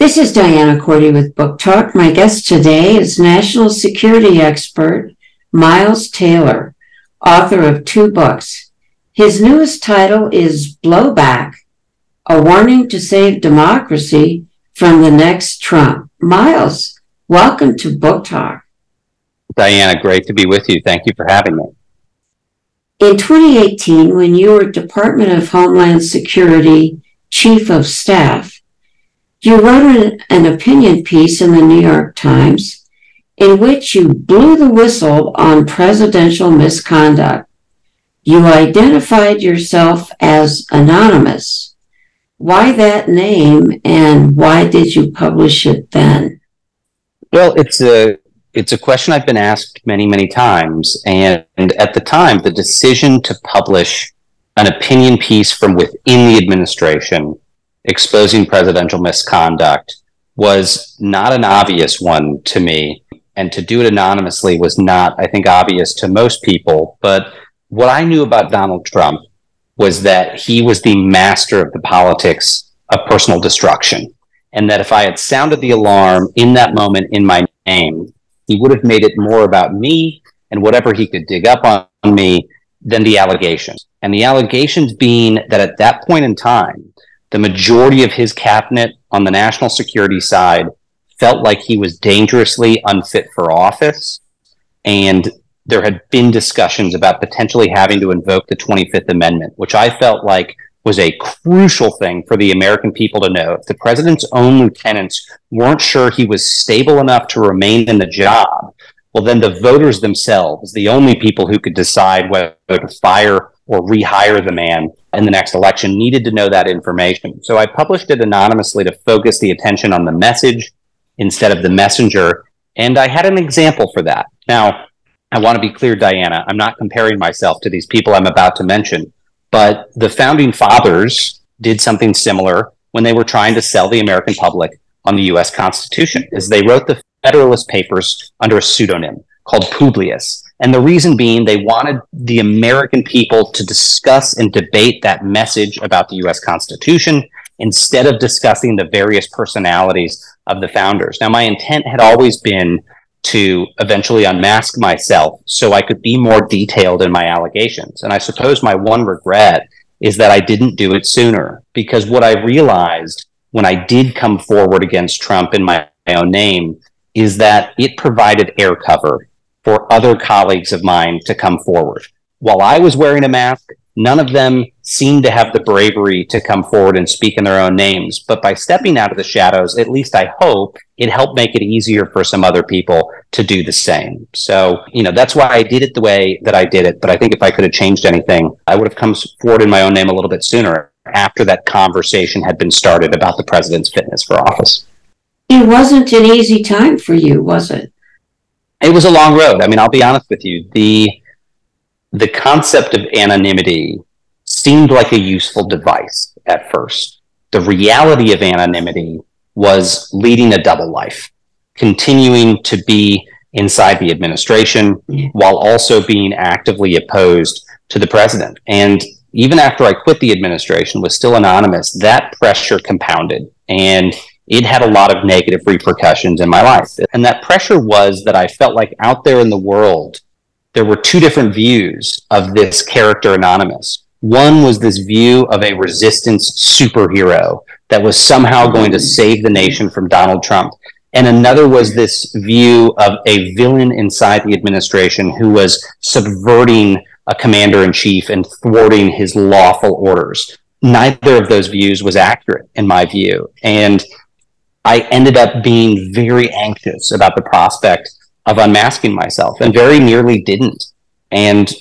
This is Diana Cordy with Book Talk. My guest today is national security expert Miles Taylor, author of two books. His newest title is Blowback, a warning to save democracy from the next Trump. Miles, welcome to Book Talk. Diana, great to be with you. Thank you for having me. In 2018, when you were Department of Homeland Security Chief of Staff, you wrote an, an opinion piece in the New York Times in which you blew the whistle on presidential misconduct. You identified yourself as anonymous. Why that name and why did you publish it then? Well, it's a it's a question I've been asked many, many times. And, and at the time, the decision to publish an opinion piece from within the administration exposing presidential misconduct was not an obvious one to me. And to do it anonymously was not, I think, obvious to most people. But what I knew about Donald Trump was that he was the master of the politics of personal destruction. And that if I had sounded the alarm in that moment in my name, he would have made it more about me and whatever he could dig up on me than the allegations. And the allegations being that at that point in time, the majority of his cabinet on the national security side felt like he was dangerously unfit for office. And there had been discussions about potentially having to invoke the 25th Amendment, which I felt like was a crucial thing for the American people to know. If the president's own lieutenants weren't sure he was stable enough to remain in the job, well, then the voters themselves, the only people who could decide whether to fire or rehire the man in the next election needed to know that information. So I published it anonymously to focus the attention on the message instead of the messenger. And I had an example for that. Now, I want to be clear, Diana, I'm not comparing myself to these people I'm about to mention, but the founding fathers did something similar when they were trying to sell the American public on the US Constitution, is they wrote the Federalist Papers under a pseudonym called Publius. And the reason being they wanted the American people to discuss and debate that message about the US Constitution instead of discussing the various personalities of the founders. Now, my intent had always been to eventually unmask myself so I could be more detailed in my allegations. And I suppose my one regret is that I didn't do it sooner because what I realized when I did come forward against Trump in my own name is that it provided air cover for other colleagues of mine to come forward. While I was wearing a mask, none of them seemed to have the bravery to come forward and speak in their own names. But by stepping out of the shadows, at least I hope it helped make it easier for some other people to do the same. So, you know, that's why I did it the way that I did it. But I think if I could have changed anything, I would have come forward in my own name a little bit sooner after that conversation had been started about the president's fitness for office. It wasn't an easy time for you, was it? It was a long road. I mean, I'll be honest with you. The the concept of anonymity seemed like a useful device at first. The reality of anonymity was leading a double life, continuing to be inside the administration while also being actively opposed to the president. And even after I quit the administration, was still anonymous, that pressure compounded. And it had a lot of negative repercussions in my life. And that pressure was that I felt like out there in the world, there were two different views of this character anonymous. One was this view of a resistance superhero that was somehow going to save the nation from Donald Trump. And another was this view of a villain inside the administration who was subverting a commander in chief and thwarting his lawful orders. Neither of those views was accurate in my view. And I ended up being very anxious about the prospect of unmasking myself and very nearly didn't. And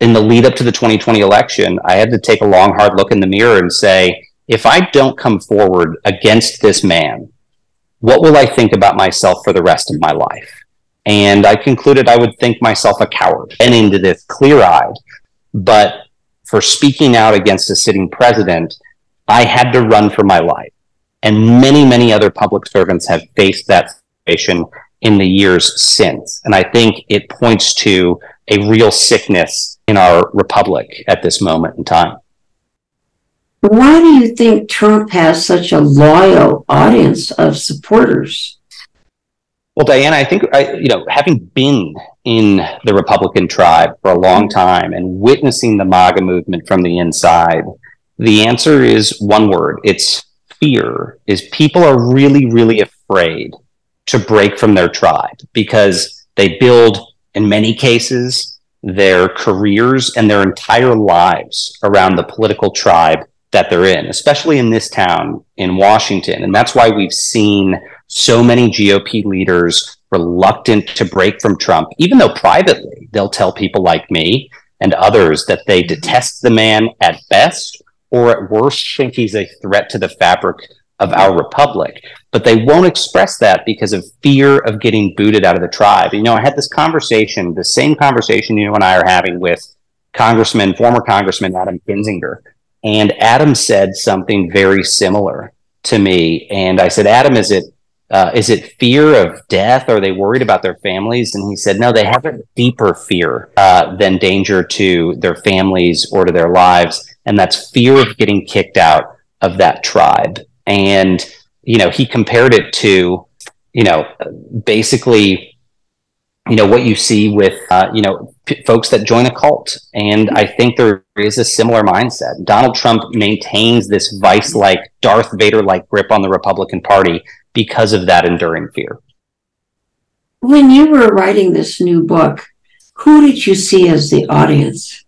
in the lead up to the 2020 election, I had to take a long, hard look in the mirror and say, if I don't come forward against this man, what will I think about myself for the rest of my life? And I concluded I would think myself a coward and into this clear eyed. But for speaking out against a sitting president, I had to run for my life. And many, many other public servants have faced that situation in the years since. And I think it points to a real sickness in our republic at this moment in time. Why do you think Trump has such a loyal audience of supporters? Well, Diana, I think I, you know, having been in the Republican tribe for a long time and witnessing the MAGA movement from the inside, the answer is one word. It's fear. Is people are really, really afraid to break from their tribe because they build, in many cases, their careers and their entire lives around the political tribe that they're in, especially in this town in Washington. And that's why we've seen so many GOP leaders reluctant to break from Trump, even though privately they'll tell people like me and others that they detest the man at best, or at worst think he's a threat to the fabric of our republic. But they won't express that because of fear of getting booted out of the tribe. You know, I had this conversation, the same conversation you and I are having with Congressman, former Congressman Adam Kinzinger. And Adam said something very similar to me. And I said, Adam, is it uh, is it fear of death? Are they worried about their families? And he said, no, they have a deeper fear uh, than danger to their families or to their lives. And that's fear of getting kicked out of that tribe. And, you know, he compared it to, you know, basically, you know, what you see with, uh, you know, p- folks that join a cult. And I think there is a similar mindset. Donald Trump maintains this vice like, Darth Vader like grip on the Republican Party because of that enduring fear. When you were writing this new book, who did you see as the audience?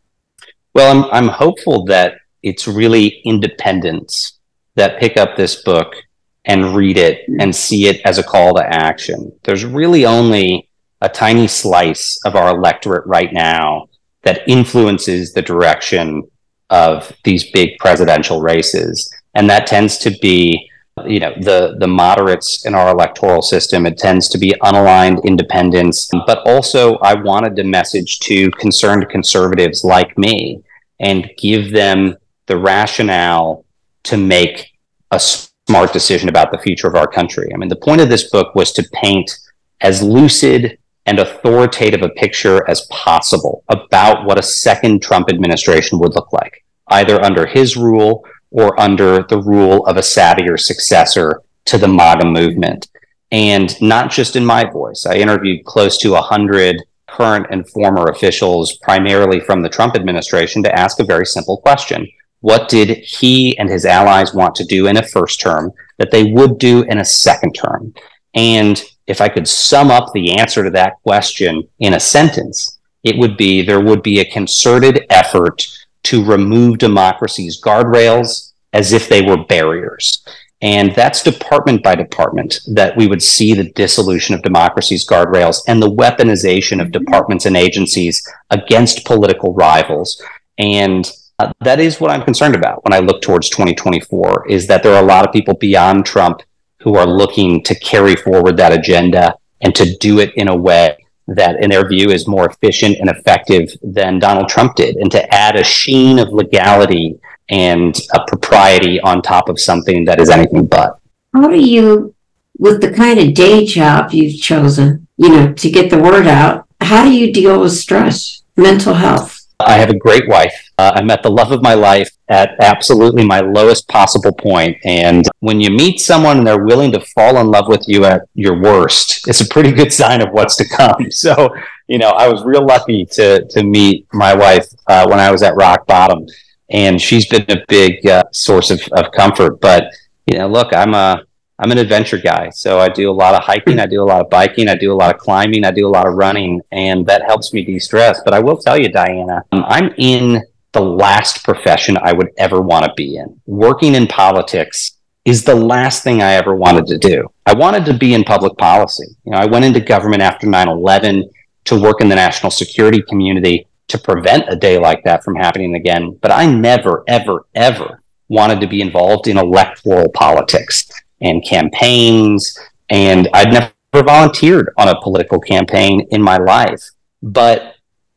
Well, I'm, I'm hopeful that it's really independents that pick up this book and read it and see it as a call to action. There's really only a tiny slice of our electorate right now that influences the direction of these big presidential races. And that tends to be you know the the moderates in our electoral system it tends to be unaligned independents but also i wanted to message to concerned conservatives like me and give them the rationale to make a smart decision about the future of our country i mean the point of this book was to paint as lucid and authoritative a picture as possible about what a second trump administration would look like either under his rule or under the rule of a savvier successor to the MAGA movement. And not just in my voice. I interviewed close to 100 current and former officials, primarily from the Trump administration, to ask a very simple question. What did he and his allies want to do in a first term that they would do in a second term? And if I could sum up the answer to that question in a sentence, it would be there would be a concerted effort to remove democracy's guardrails as if they were barriers. And that's department by department that we would see the dissolution of democracy's guardrails and the weaponization of departments and agencies against political rivals. And uh, that is what I'm concerned about when I look towards 2024 is that there are a lot of people beyond Trump who are looking to carry forward that agenda and to do it in a way that, in their view, is more efficient and effective than Donald Trump did, and to add a sheen of legality and a propriety on top of something that is anything but. How do you, with the kind of day job you've chosen, you know, to get the word out, how do you deal with stress, mental health? I have a great wife. Uh, I met the love of my life at absolutely my lowest possible point. And when you meet someone and they're willing to fall in love with you at your worst, it's a pretty good sign of what's to come. So, you know, I was real lucky to to meet my wife uh, when I was at rock bottom, and she's been a big uh, source of, of comfort. But you know, look, I'm a I'm an adventure guy. So I do a lot of hiking, I do a lot of biking, I do a lot of climbing, I do a lot of running, and that helps me de stress. But I will tell you, Diana, um, I'm in the last profession I would ever want to be in. Working in politics is the last thing I ever wanted to do. I wanted to be in public policy. You know, I went into government after 9 11 to work in the national security community to prevent a day like that from happening again. But I never, ever, ever wanted to be involved in electoral politics and campaigns. And I'd never volunteered on a political campaign in my life. But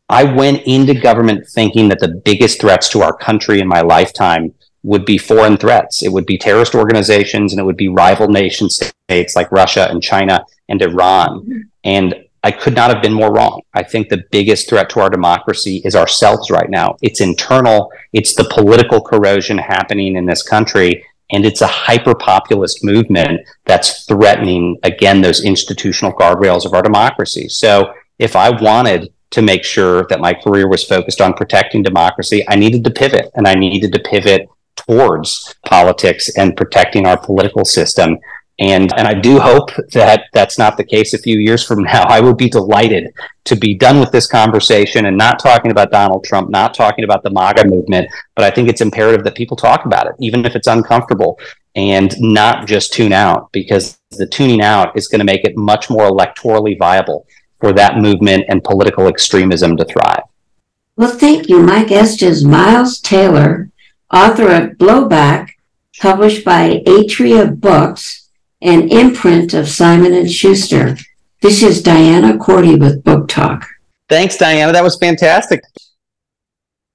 I went into government thinking that the biggest threats to our country in my lifetime would be foreign threats. It would be terrorist organizations and it would be rival nation states like Russia and China and Iran. Mm-hmm. And I could not have been more wrong. I think the biggest threat to our democracy is ourselves right now. It's internal, it's the political corrosion happening in this country, and it's a hyper populist movement that's threatening, again, those institutional guardrails of our democracy. So if I wanted to make sure that my career was focused on protecting democracy, I needed to pivot, and I needed to pivot towards politics and protecting our political system. And, and I do hope that that's not the case a few years from now. I would be delighted to be done with this conversation and not talking about Donald Trump, not talking about the MAGA movement. But I think it's imperative that people talk about it, even if it's uncomfortable, and not just tune out, because the tuning out is going to make it much more electorally viable for that movement and political extremism to thrive. Well, thank you. My guest is Miles Taylor, author of Blowback, published by Atria Books, an imprint of Simon and Schuster. This is Diana Cordy with Book Talk. Thanks, Diana. That was fantastic.